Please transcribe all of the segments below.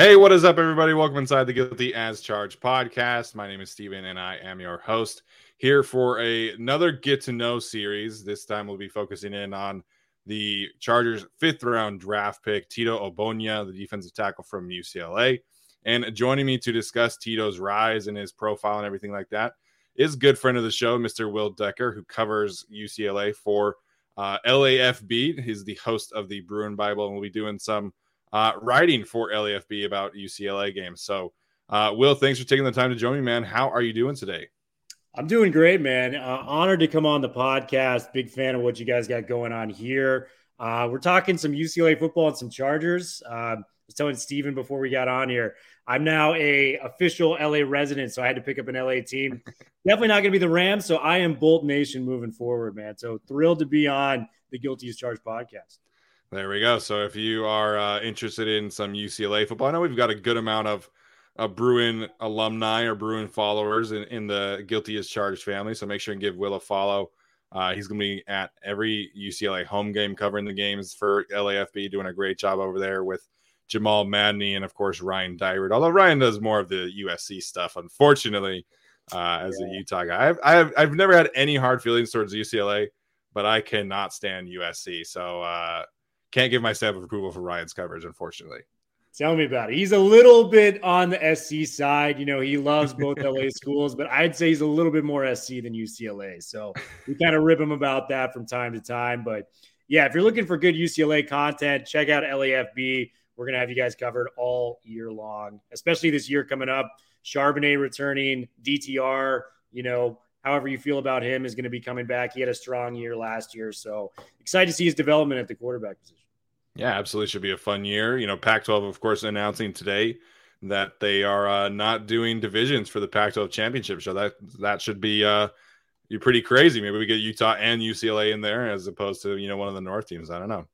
Hey, what is up, everybody? Welcome inside the Guilty as Charged podcast. My name is Steven, and I am your host here for a, another get to know series. This time, we'll be focusing in on the Chargers' fifth round draft pick, Tito Ogbonnia, the defensive tackle from UCLA. And joining me to discuss Tito's rise and his profile and everything like that is good friend of the show, Mr. Will Decker, who covers UCLA for uh, LAFB. He's the host of the Bruin Bible, and we'll be doing some uh, writing for LAFB about UCLA games. So, uh, Will, thanks for taking the time to join me, man. How are you doing today? I'm doing great, man. Uh, honored to come on the podcast. Big fan of what you guys got going on here. Uh, we're talking some UCLA football and some Chargers. Uh, I was telling Steven before we got on here. I'm now a official LA resident, so I had to pick up an LA team. Definitely not going to be the Rams, so I am Bolt Nation moving forward, man. So thrilled to be on the Guilty as Charged podcast. There we go. So if you are uh, interested in some UCLA football, I know we've got a good amount of uh, Bruin alumni or Bruin followers in, in the Guilty as Charged family. So make sure and give Will a follow. Uh, he's going to be at every UCLA home game covering the games for LAFB, doing a great job over there with Jamal Madney and, of course, Ryan Dyrud. Although Ryan does more of the USC stuff, unfortunately, uh, as yeah. a Utah guy. I've, I've, I've never had any hard feelings towards UCLA, but I cannot stand USC. So, uh, can't give my stamp of approval for Ryan's coverage, unfortunately. Tell me about it. He's a little bit on the SC side. You know, he loves both LA schools, but I'd say he's a little bit more SC than UCLA. So we kind of rip him about that from time to time. But yeah, if you're looking for good UCLA content, check out LAFB. We're going to have you guys covered all year long, especially this year coming up. Charbonnet returning, DTR, you know, however you feel about him is going to be coming back. He had a strong year last year. So excited to see his development at the quarterback position. Yeah, absolutely. Should be a fun year. You know, Pac 12, of course, announcing today that they are uh, not doing divisions for the Pac 12 championship. So that that should be uh, be pretty crazy. Maybe we get Utah and UCLA in there as opposed to, you know, one of the North teams. I don't know.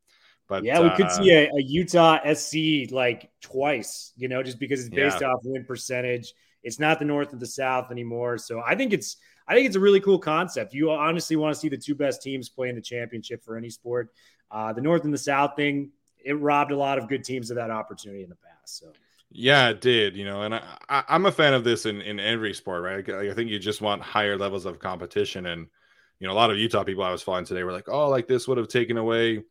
But yeah, we uh, could see a, a, Utah SC like twice, you know, just because it's based yeah. off win percentage. It's not the North and the South anymore. So I think it's I think it's a really cool concept. You honestly want to see the two best teams play in the championship for any sport. Uh, the North and the South thing, it robbed a lot of good teams of that opportunity in the past. So. Yeah, it did. You know, and I, I, am a fan of this in, in every sport, right? I, I think you just want higher levels of competition. And, you know, a lot of Utah people I was following today were like, oh, like this would have taken away,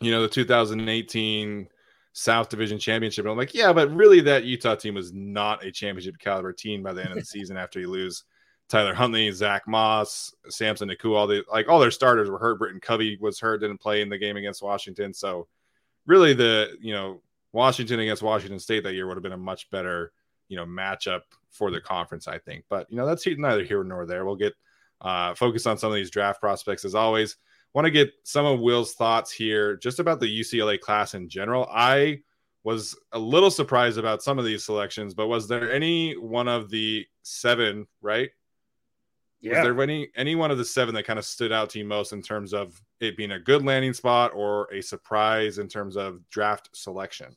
you know, the 2018 South Division championship. And I'm like, yeah, but really that Utah team was not a championship caliber team by the end of the season after you lose Tyler Huntley, Zach Moss, Samson Nacua, all the like all their starters were hurt. Britton Covey was hurt, didn't play in the game against Washington. So really the you know Washington against Washington State that year would have been a much better you know matchup for the conference, I think. But you know that's neither here nor there. We'll get uh, focused on some of these draft prospects as always. Want to get some of Will's thoughts here just about the UCLA class in general. I was a little surprised about some of these selections, but was there any one of the seven right yeah. Was there any any one of the seven that kind of stood out to you most in terms of it being a good landing spot or a surprise in terms of draft selection?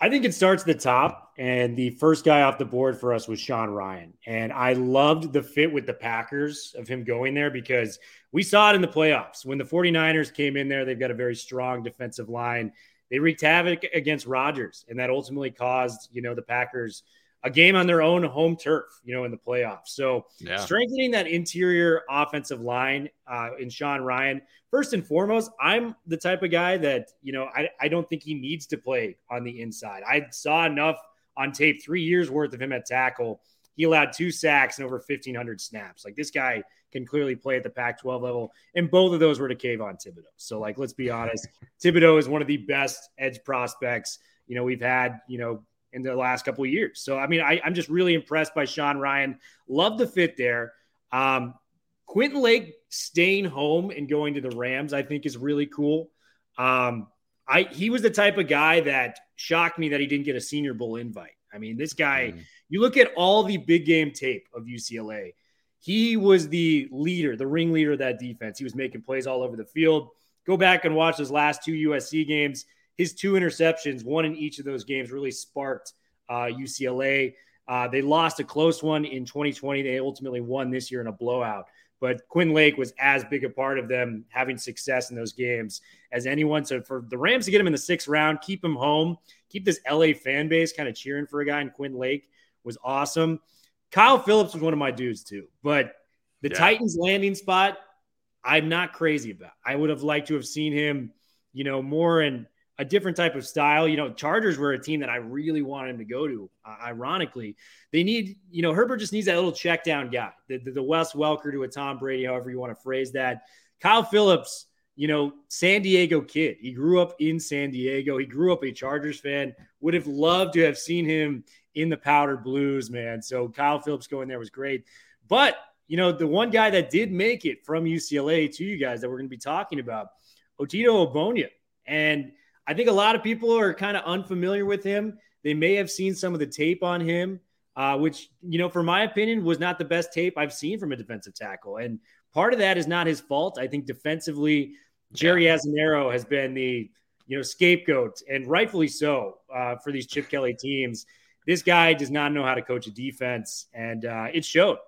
I think it starts at the top, and the first guy off the board for us was Sean Rhyan. and I loved the fit with the Packers of him going there because we saw it in the playoffs when the 49ers came in there. They've got a very strong defensive line. They wreaked havoc against Rodgers, and that ultimately caused, you know, the Packers a game on their own home turf, you know, in the playoffs. So yeah. strengthening that interior offensive line uh, in Sean Rhyan. first and foremost, I'm the type of guy that, you know, I, I don't think he needs to play on the inside. I saw enough on tape, three years worth of him at tackle. He allowed two sacks and over 1,500 snaps. Like this guy can clearly play at the Pac 12 level. And both of those were to Kayvon Thibodeaux. So, like, let's be honest, Thibodeaux is one of the best edge prospects, you know, we've had, you know, in the last couple of years. So, I mean, I, am just really impressed by Sean Rhyan. Love the fit there. Um, Quentin Lake staying home and going to the Rams, I think, is really cool. Um, I he was the type of guy that shocked me that he didn't get a Senior Bowl invite. I mean, this guy, mm. you look at all the big game tape of UCLA. He was the leader, the ringleader of that defense. He was making plays all over the field. Go back and watch those last two USC games. His two interceptions, one in each of those games, really sparked uh, UCLA. Uh, they lost a close one in 2020. They ultimately won this year in a blowout. But Quinn Lake was as big a part of them having success in those games as anyone. So for the Rams to get him in the sixth round, keep him home, keep this LA fan base kind of cheering for a guy in Quinn Lake was awesome. Kyle Phillips was one of my dudes too, but the yeah. Titans landing spot, I'm not crazy about. I would have liked to have seen him, you know, more in a different type of style. You know, Chargers were a team that I really wanted him to go to. Uh, ironically, they need, you know, Herbert just needs that little check down guy, the, the, the Wes Welker to a Tom Brady, however you want to phrase that. Kyle Phillips, you know, San Diego kid. He grew up in San Diego. He grew up a Chargers fan. Would have loved to have seen him in the powder blues, man. So Kyle Phillips going there was great. But, you know, the one guy that did make it from UCLA to you guys that we're going to be talking about, Otito Ogbonnia. And I think a lot of people are kind of unfamiliar with him. They may have seen some of the tape on him, uh, which, you know, for my opinion, was not the best tape I've seen from a defensive tackle. And part of that is not his fault. I think defensively, Jerry Azzinaro has been the, you know, scapegoat, and rightfully so, uh, for these Chip Kelly teams this guy does not know how to coach a defense, and uh, it showed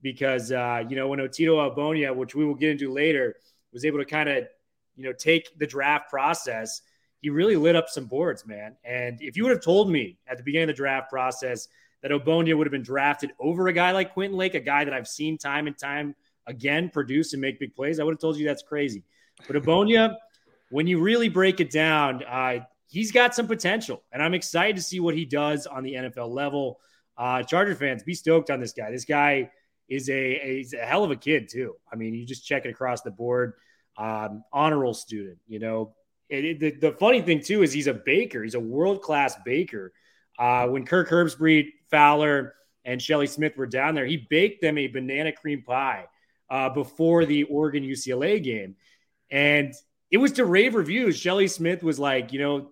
because uh, you know when Otito Ogbonnia, which we will get into later, was able to kind of you know take the draft process. He really lit up some boards, man. And if you would have told me at the beginning of the draft process that Ogbonnia would have been drafted over a guy like Quentin Lake, a guy that I've seen time and time again produce and make big plays, I would have told you that's crazy. But Ogbonnia, when you really break it down, uh, he's got some potential, and I'm excited to see what he does on the NFL level. Uh, Charger fans, be stoked on this guy. This guy is a, he's a hell of a kid too. I mean, you just check it across the board. Um, honor roll student, you know. It, the, the, funny thing too is he's a baker. He's a world class baker. Uh, when Kirk Herbstreit, Fowler, and Shelley Smith were down there, he baked them a banana cream pie uh, before the Oregon UCLA game, and it was to rave reviews. Shelley Smith was like, you know,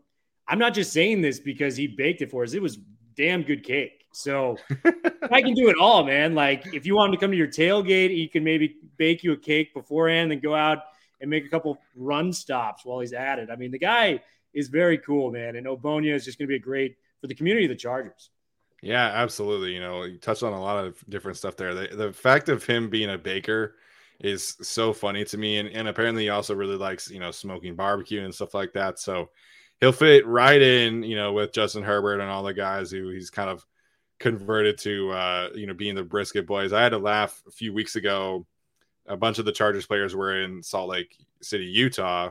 I'm not just saying this because he baked it for us. It was damn good cake. So I can do it all, man. Like if you want him to come to your tailgate, he can maybe bake you a cake beforehand, then go out and make a couple run stops while he's at it. I mean, the guy is very cool, man. And Ogbonnia is just going to be a great for the community of the Chargers. Yeah, absolutely. You know, you touched on a lot of different stuff there. The, the fact of him being a baker is so funny to me. And, and apparently he also really likes, you know, smoking barbecue and stuff like that. So he'll fit right in, you know, with Justin Herbert and all the guys who he's kind of converted to, uh, you know, being the brisket boys. I had to laugh a few weeks ago. A bunch of the Chargers players were in Salt Lake City, Utah,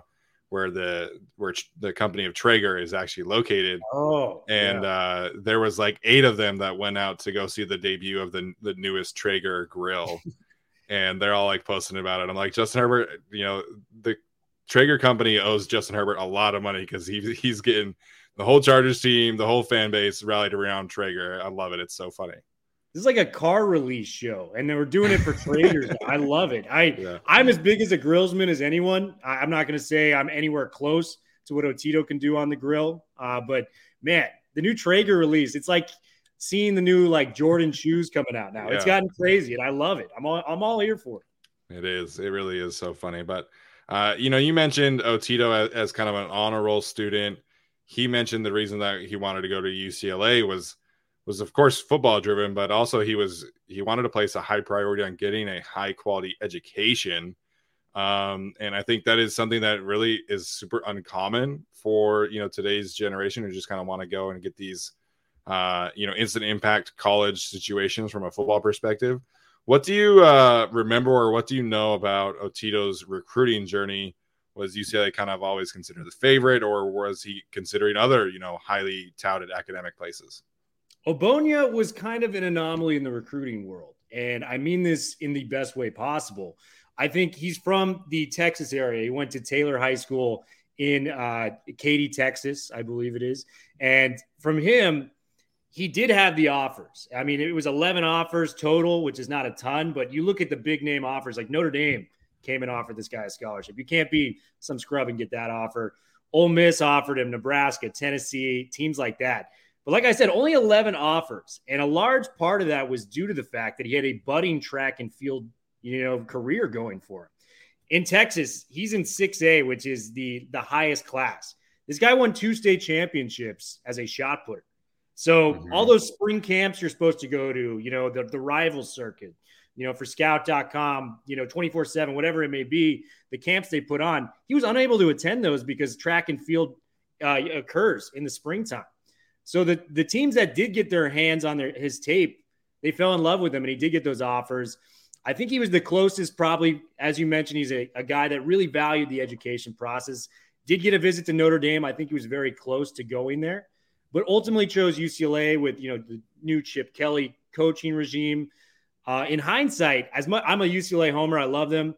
where the where the company of Traeger is actually located. Oh, and yeah. uh, there was like eight of them that went out to go see the debut of the the newest Traeger grill. and they're all like posting about it. I'm like, Justin Herbert, you know, the Traeger company owes Justin Herbert a lot of money because he, he's getting the whole Chargers team, the whole fan base rallied around Traeger. I love it. It's so funny. This is like a car release show, and they were doing it for traders. I love it. I yeah. I'm as big as a grillsman as anyone. I, am not going to say I'm anywhere close to what Otito can do on the grill, uh, but man, the new Traeger release, it's like seeing the new like Jordan shoes coming out now. Yeah. It's gotten crazy, and I love it. I'm all I'm all here for it. It is. It really is so funny, but uh, you know, you mentioned Otito as, as, kind of an honor roll student. He mentioned the reason that he wanted to go to UCLA was was of course football driven, but also he was he wanted to place a high priority on getting a high quality education. Um, and I think that is something that really is super uncommon for you know today's generation who just kind of want to go and get these uh, you know instant impact college situations from a football perspective. What do you uh, remember or what do you know about Otito's recruiting journey? Was UCLA kind of always considered the favorite, or was he considering other you know highly touted academic places? Ogbonnia was kind of an anomaly in the recruiting world. And I mean this in the best way possible. I think he's from the Texas area. He went to Taylor High School in uh, Katy, Texas, I believe it is. And from him, he did have the offers. I mean, it was 11 offers total, which is not a ton, but you look at the big name offers like Notre Dame came and offered this guy a scholarship. You can't be some scrub and get that offer. Ole Miss offered him, Nebraska, Tennessee, teams like that. But like I said, only 11 offers. And a large part of that was due to the fact that he had a budding track and field, you know, career going for him. In Texas, he's in 6A, which is the the highest class. This guy won two state championships as a shot putter. So mm-hmm. all those spring camps you're supposed to go to, you know, the, the rival circuit, you know, for scout.com, you know, 24 seven, whatever it may be, the camps they put on, he was unable to attend those because track and field uh, occurs in the springtime. So the the teams that did get their hands on their his tape, they fell in love with him, and he did get those offers. I think he was the closest, probably, as you mentioned, he's a, a guy that really valued the education process. Did get a visit to Notre Dame. I think he was very close to going there, but ultimately chose UCLA with you know the new Chip Kelly coaching regime. Uh, in hindsight, as much I'm a UCLA homer, I love them.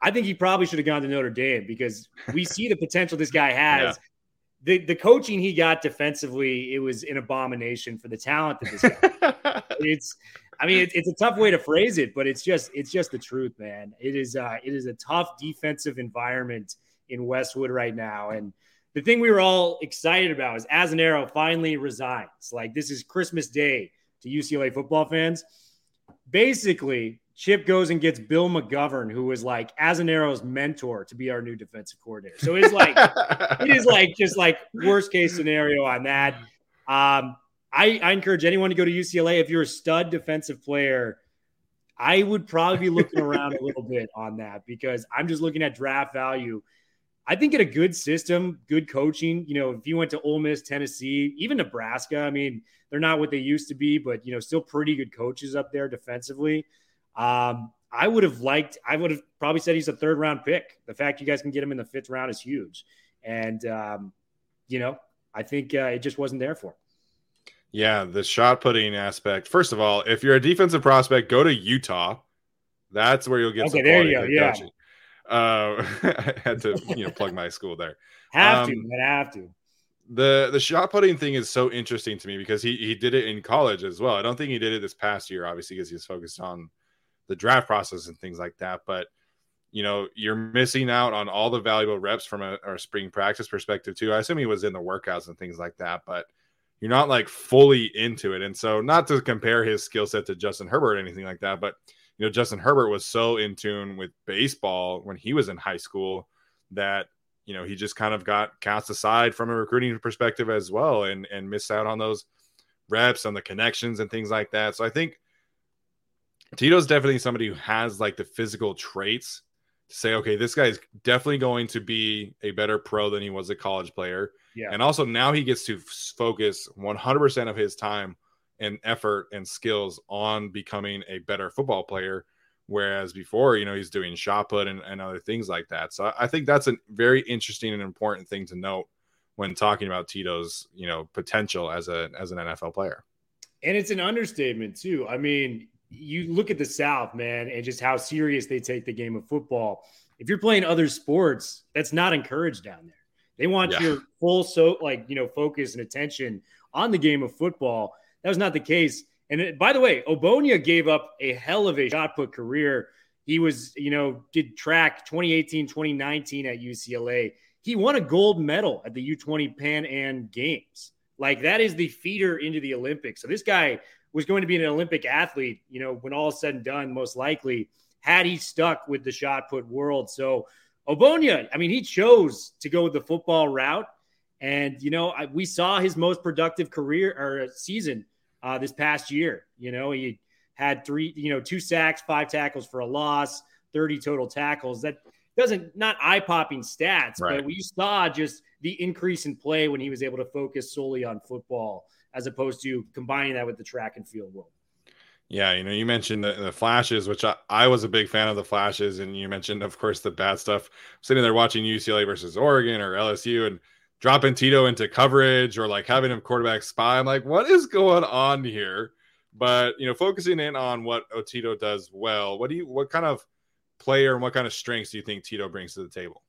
I think he probably should have gone to Notre Dame because we see the potential this guy has. Yeah the the coaching he got defensively, it was an abomination for the talent that this guy. it's, I mean, it, it's a tough way to phrase it, but it's just it's just the truth, man. It is uh, it is a tough defensive environment in Westwood right now, and the thing we were all excited about is Azzinaro finally resigns. Like this is Christmas Day to UCLA football fans. Basically, Chip goes and gets Bill McGovern, who was like Azzinaro's mentor to be our new defensive coordinator. So it's like it is like just like worst case scenario on that. Um, I, I encourage anyone to go to UCLA if you're a stud defensive player. I would probably be looking around a little bit on that because I'm just looking at draft value. I think in a good system, good coaching, you know, if you went to Ole Miss, Tennessee, even Nebraska, I mean, they're not what they used to be, but you know, still pretty good coaches up there defensively. Um, I would have liked, I would have probably said he's a third round pick. The fact you guys can get him in the fifth round is huge. And, um, you know, I think uh, it just wasn't there for him. Yeah, the shot putting aspect. First of all, if you're a defensive prospect, go to Utah. That's where you'll get. Okay, there you go. Yeah. Uh, I had to, you know, plug my school there. Have um, to, man, have to. The the shot putting thing is so interesting to me because he he did it in college as well. I don't think he did it this past year, obviously, because he's focused on the draft process and things like that. But you know, you're missing out on all the valuable reps from a, a spring practice perspective too. I assume he was in the workouts and things like that, but you're not like fully into it. And so, not to compare his skill set to Justin Herbert or anything like that, but you know, Justin Herbert was so in tune with baseball when he was in high school that you know he just kind of got cast aside from a recruiting perspective as well, and and missed out on those reps and the connections and things like that. So I think Tito's definitely somebody who has like the physical traits to say, okay, this guy is definitely going to be a better pro than he was a college player. Yeah. And also now he gets to focus 100% of his time and effort and skills on becoming a better football player. Whereas before, you know, he's doing shot put and, and other things like that. So I think that's a very interesting and important thing to note when talking about Tito's, you know, potential as a as an NFL player. And it's an understatement too. I mean, you look at the South, man, and just how serious they take the game of football. If you're playing other sports, that's not encouraged down there. They want yeah. your full so like you know focus and attention on the game of football. That was not the case. And it, by the way, Ogbonnia gave up a hell of a shot put career. He was, you know, did track 2018, 2019 at UCLA. He won a gold medal at the U20 Pan Am Games. Like that is the feeder into the Olympics. So this guy was going to be an Olympic athlete, you know, when all is said and done, most likely, had he stuck with the shot put world. So Ogbonnia, I mean, he chose to go with the football route. And, you know, I, we saw his most productive career or season uh, this past year. You know, he had three, you know, two sacks, five tackles for a loss, 30 total tackles. That doesn't not eye popping stats, Right. but we saw just the increase in play when he was able to focus solely on football as opposed to combining that with the track and field world. Yeah, you know, you mentioned the, the flashes, which I, I was a big fan of the flashes, and you mentioned, of course, the bad stuff. Sitting there watching UCLA versus Oregon or LSU and dropping Tito into coverage or like having him quarterback spy. I'm like, what is going on here? But you know, focusing in on what Otito does well. What do you? What kind of player and what kind of strengths do you think Tito brings to the table?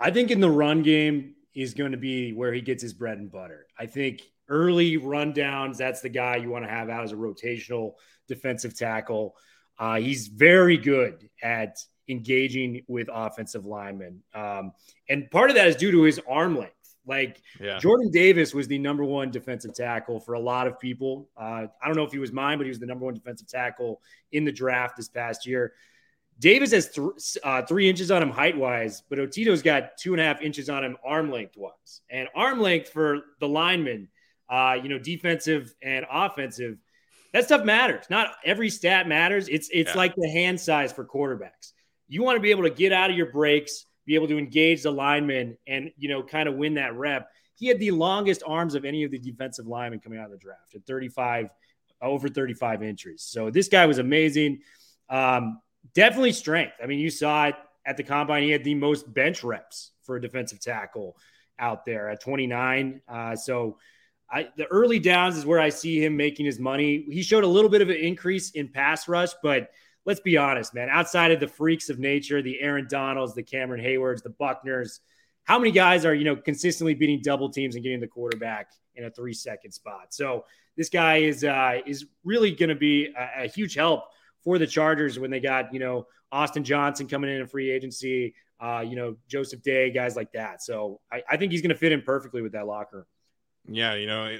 I think in the run game is going to be where he gets his bread and butter. I think early rundowns, that's the guy you want to have out as a rotational defensive tackle. Uh, he's very good at engaging with offensive linemen. Um, and part of that is due to his arm length. Like Yeah, Jordan Davis was the number one defensive tackle for a lot of people. Uh, I don't know if he was mine, but he was the number one defensive tackle in the draft this past year. Davis has th- uh, three inches on him height wise, but Otito's got two and a half inches on him arm length wise. And arm length for the lineman, uh, you know, defensive and offensive, that stuff matters. Not every stat matters. It's it's Yeah. like the hand size for quarterbacks. You want to be able to get out of your breaks, be able to engage the lineman, and you know, kind of win that rep. He had the longest arms of any of the defensive linemen coming out of the draft at 35, over 35 inches. So this guy was amazing. Um, definitely strength. I mean, you saw it at the combine. He had the most bench reps for a defensive tackle out there at 29. Uh, so I, the early downs is where I see him making his money. He showed a little bit of an increase in pass rush, but let's be honest, man. Outside of the freaks of nature, the Aaron Donalds, the Cameron Heywards, the Buckners, how many guys are you know consistently beating double teams and getting the quarterback in a three second spot? So this guy is uh, is really going to be a, a huge help for the Chargers when they got you know Austin Johnson coming in in free agency, uh, you know Joseph Day, guys like that. So I, I think he's going to fit in perfectly with that locker. Yeah, you know,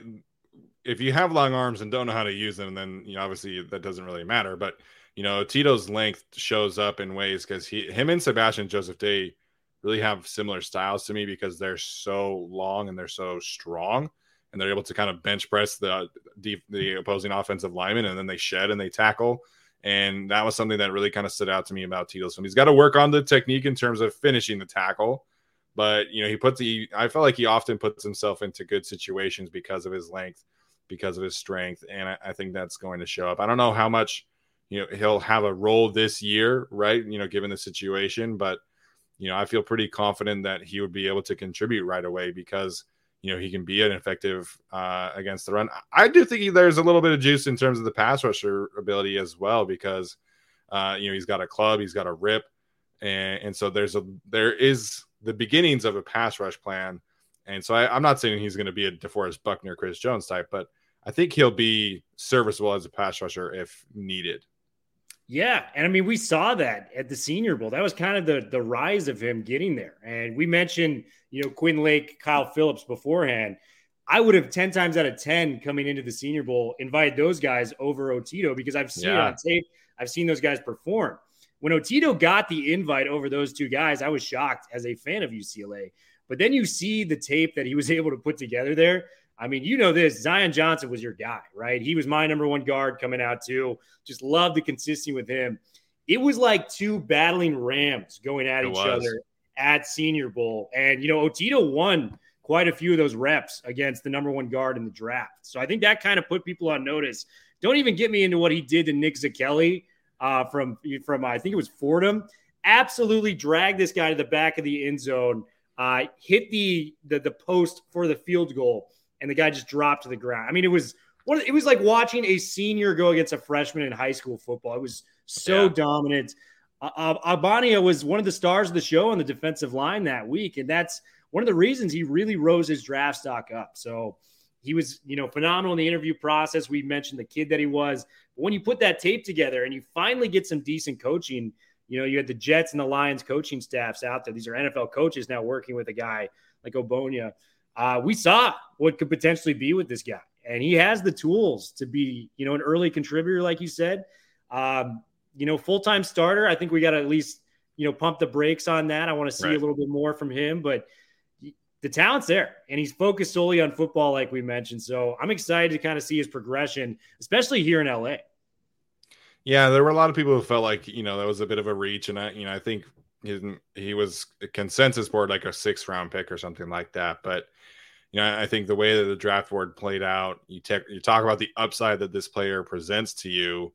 if you have long arms and don't know how to use them, then you know, obviously that doesn't really matter. But you know, Tito's length shows up in ways because he, him, and Sebastian Joseph Day really have similar styles to me because they're so long and they're so strong, and they're able to kind of bench press the uh, the, the opposing offensive lineman, and then they shed and they tackle. And that was something that really kind of stood out to me about Tito. So He's got to work on the technique in terms of finishing the tackle, but you know, he puts the. I felt like he often puts himself into good situations because of his length, because of his strength, and I, I think that's going to show up. I don't know how much you know he'll have a role this year, right? You know, given the situation, but you know, I feel pretty confident that he would be able to contribute right away because you know he can be an effective uh, against the run. I do think he, there's a little bit of juice in terms of the pass rusher ability as well because uh, you know he's got a club, he's got a rip, and, and so there's a there is the beginnings of a pass rush plan. And so I, I'm not saying he's going to be a DeForest Buckner, Chris Jones type, but I think he'll be serviceable as a pass rusher if needed. Yeah, and I mean we saw that at the Senior Bowl. That was kind of the the rise of him getting there. And we mentioned, you know, Quinn Lake, Kyle Phillips beforehand. I would have 10 times out of 10 coming into the Senior Bowl invited those guys over Otito because I've seen it on tape. I've seen those guys perform. When Otito got the invite over those two guys, I was shocked as a fan of UCLA. But then you see the tape that he was able to put together there. I mean, you know this. Zion Johnson was your guy, right? He was my number one guard coming out too. Just love the consistency with him. It was like two battling Rams going at It each was. other at Senior Bowl. And, you know, Otito won quite a few of those reps against the number one guard in the draft. So I think that kind of put people on notice. Don't even get me into what he did to Nick Zakelj uh, from, from, I think it was Fordham. Absolutely dragged this guy to the back of the end zone, uh, hit the, the, the post for the field goal, and the guy just dropped to the ground. I mean, it was one. It was like watching a senior go against a freshman in high school football. It was so Yeah. dominant. Uh, uh, Ogbonnia was one of the stars of the show on the defensive line that week, and that's one of the reasons he really rose his draft stock up. So he was, you know, phenomenal in the interview process. We mentioned the kid that he was. But when you put that tape together and you finally get some decent coaching, you know, you had the Jets and the Lions coaching staffs out there. These are NFL coaches now working with a guy like Ogbonnia. Uh, we saw what could potentially be with this guy, and he has the tools to be, you know, an early contributor, like you said. Um, you know, full time starter. I think we got to at least, you know, pump the brakes on that. I want to see Right. a little bit more from him, but the talent's there, and he's focused solely on football, like we mentioned. So I'm excited to kind of see his progression, especially here in LA. Yeah, there were a lot of people who felt like you know that was a bit of a reach, and I you know I think he, he was consensus board like a six round pick or something like that. But you know, I think the way that the draft board played out, you take you talk about the upside that this player presents to you,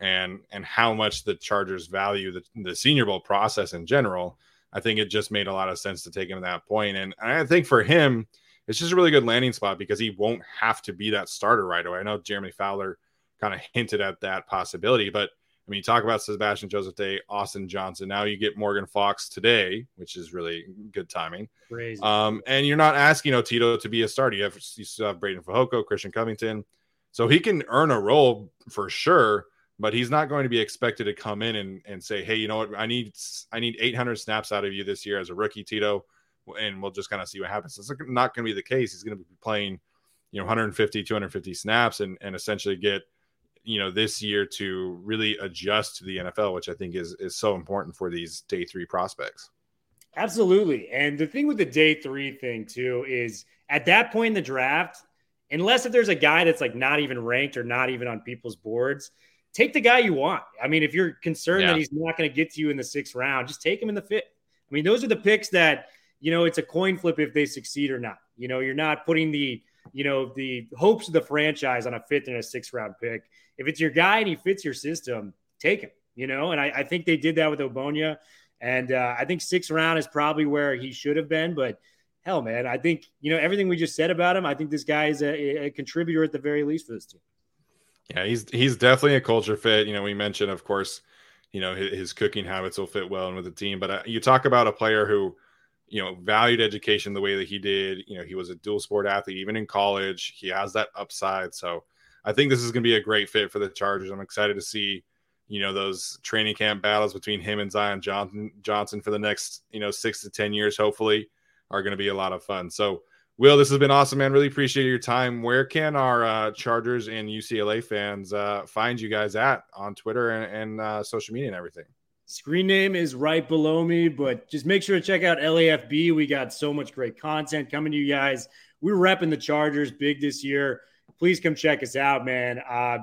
and and how much the Chargers value the, the Senior Bowl process in general. I think it just made a lot of sense to take him to that point, and I think for him, it's just a really good landing spot because he won't have to be that starter right away. I know Jeremy Fowler kind of hinted at that possibility, but I mean, you talk about Sebastian Joseph Day, Austin Johnson. Now you get Morgan Fox today, which is really good timing. Crazy. Um, and you're not asking Otito to be a starter. You have you still have Breiden Fehoko, Christian Covington, so he can earn a role for sure. But he's not going to be expected to come in and, and say, "Hey, you know what? I need I need 800 snaps out of you this year as a rookie, Tito." and we'll just kind of see what happens. It's not going to be the case. He's going to be playing, you know, 150, 250 snaps and, and essentially get, you know, this year to really adjust to the NFL, which I think is is so important for these day three prospects. Absolutely. And the thing with the day three thing too is at that point in the draft, unless if there's a guy that's like not even ranked or not even on people's boards, take the guy you want. I mean, if you're concerned yeah. that he's not going to get to you in the sixth round, just take him in the fifth. I mean, those are the picks that you know, it's a coin flip if they succeed or not. You know, you're not putting the, you know, the hopes of the franchise on a fifth and a sixth round pick. If it's your guy and he fits your system, take him, you know, and I, I think they did that with Ogbonnia. And uh, I think sixth round is probably where he should have been. But hell, man, I think, you know, everything we just said about him, I think this guy is a, a contributor at the very least for this team. Yeah, he's he's definitely a culture fit. You know, we mentioned, of course, you know his, his cooking habits will fit well in with the team. But uh, you talk about a player who you know, valued education the way that he did. You know, he was a dual sport athlete even in college. He has that upside. So I think this is going to be a great fit for the Chargers. I'm excited to see, you know, those training camp battles between him and Zion Johnson Johnson for the next, you know, six to 10 years, hopefully, are going to be a lot of fun. So, Will, this has been awesome, man. Really appreciate your time. Where can our uh, Chargers and UCLA fans uh, find you guys at on Twitter and, and uh, social media and everything? Screen name is right below me, but just make sure to check out LAFB. We got so much great content coming to you guys. We're repping the Chargers big this year. Please come check us out, man. Uh,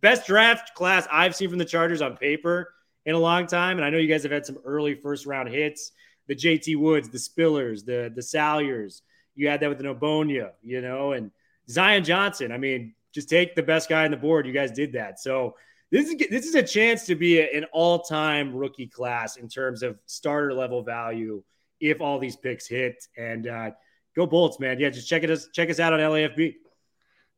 best draft class I've seen from the Chargers on paper in a long time. And I know you guys have had some early first round hits. The JT Woods, the Spillers, the the Salyers. You had that with the Ogbonnia, you know, and Zion Johnson. I mean, just take the best guy on the board. You guys did that. So this is this is a chance to be an all-time rookie class in terms of starter level value if all these picks hit and uh, go Bolts, man. Yeah, just check it us check us out on LAFB.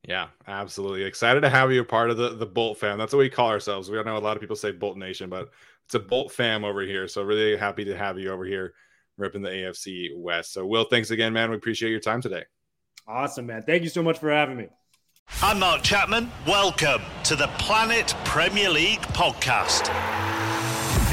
Yeah, absolutely. Excited to have you a part of the the Bolt fam. That's what we call ourselves. We know a lot of people say Bolt Nation, but it's a Bolt fam over here. So really happy to have you over here ripping the AFC West. So Will, thanks again, man. We appreciate your time today. Awesome, man. Thank you so much for having me. I'm Mark Chapman. Welcome to the Planet Premier League podcast.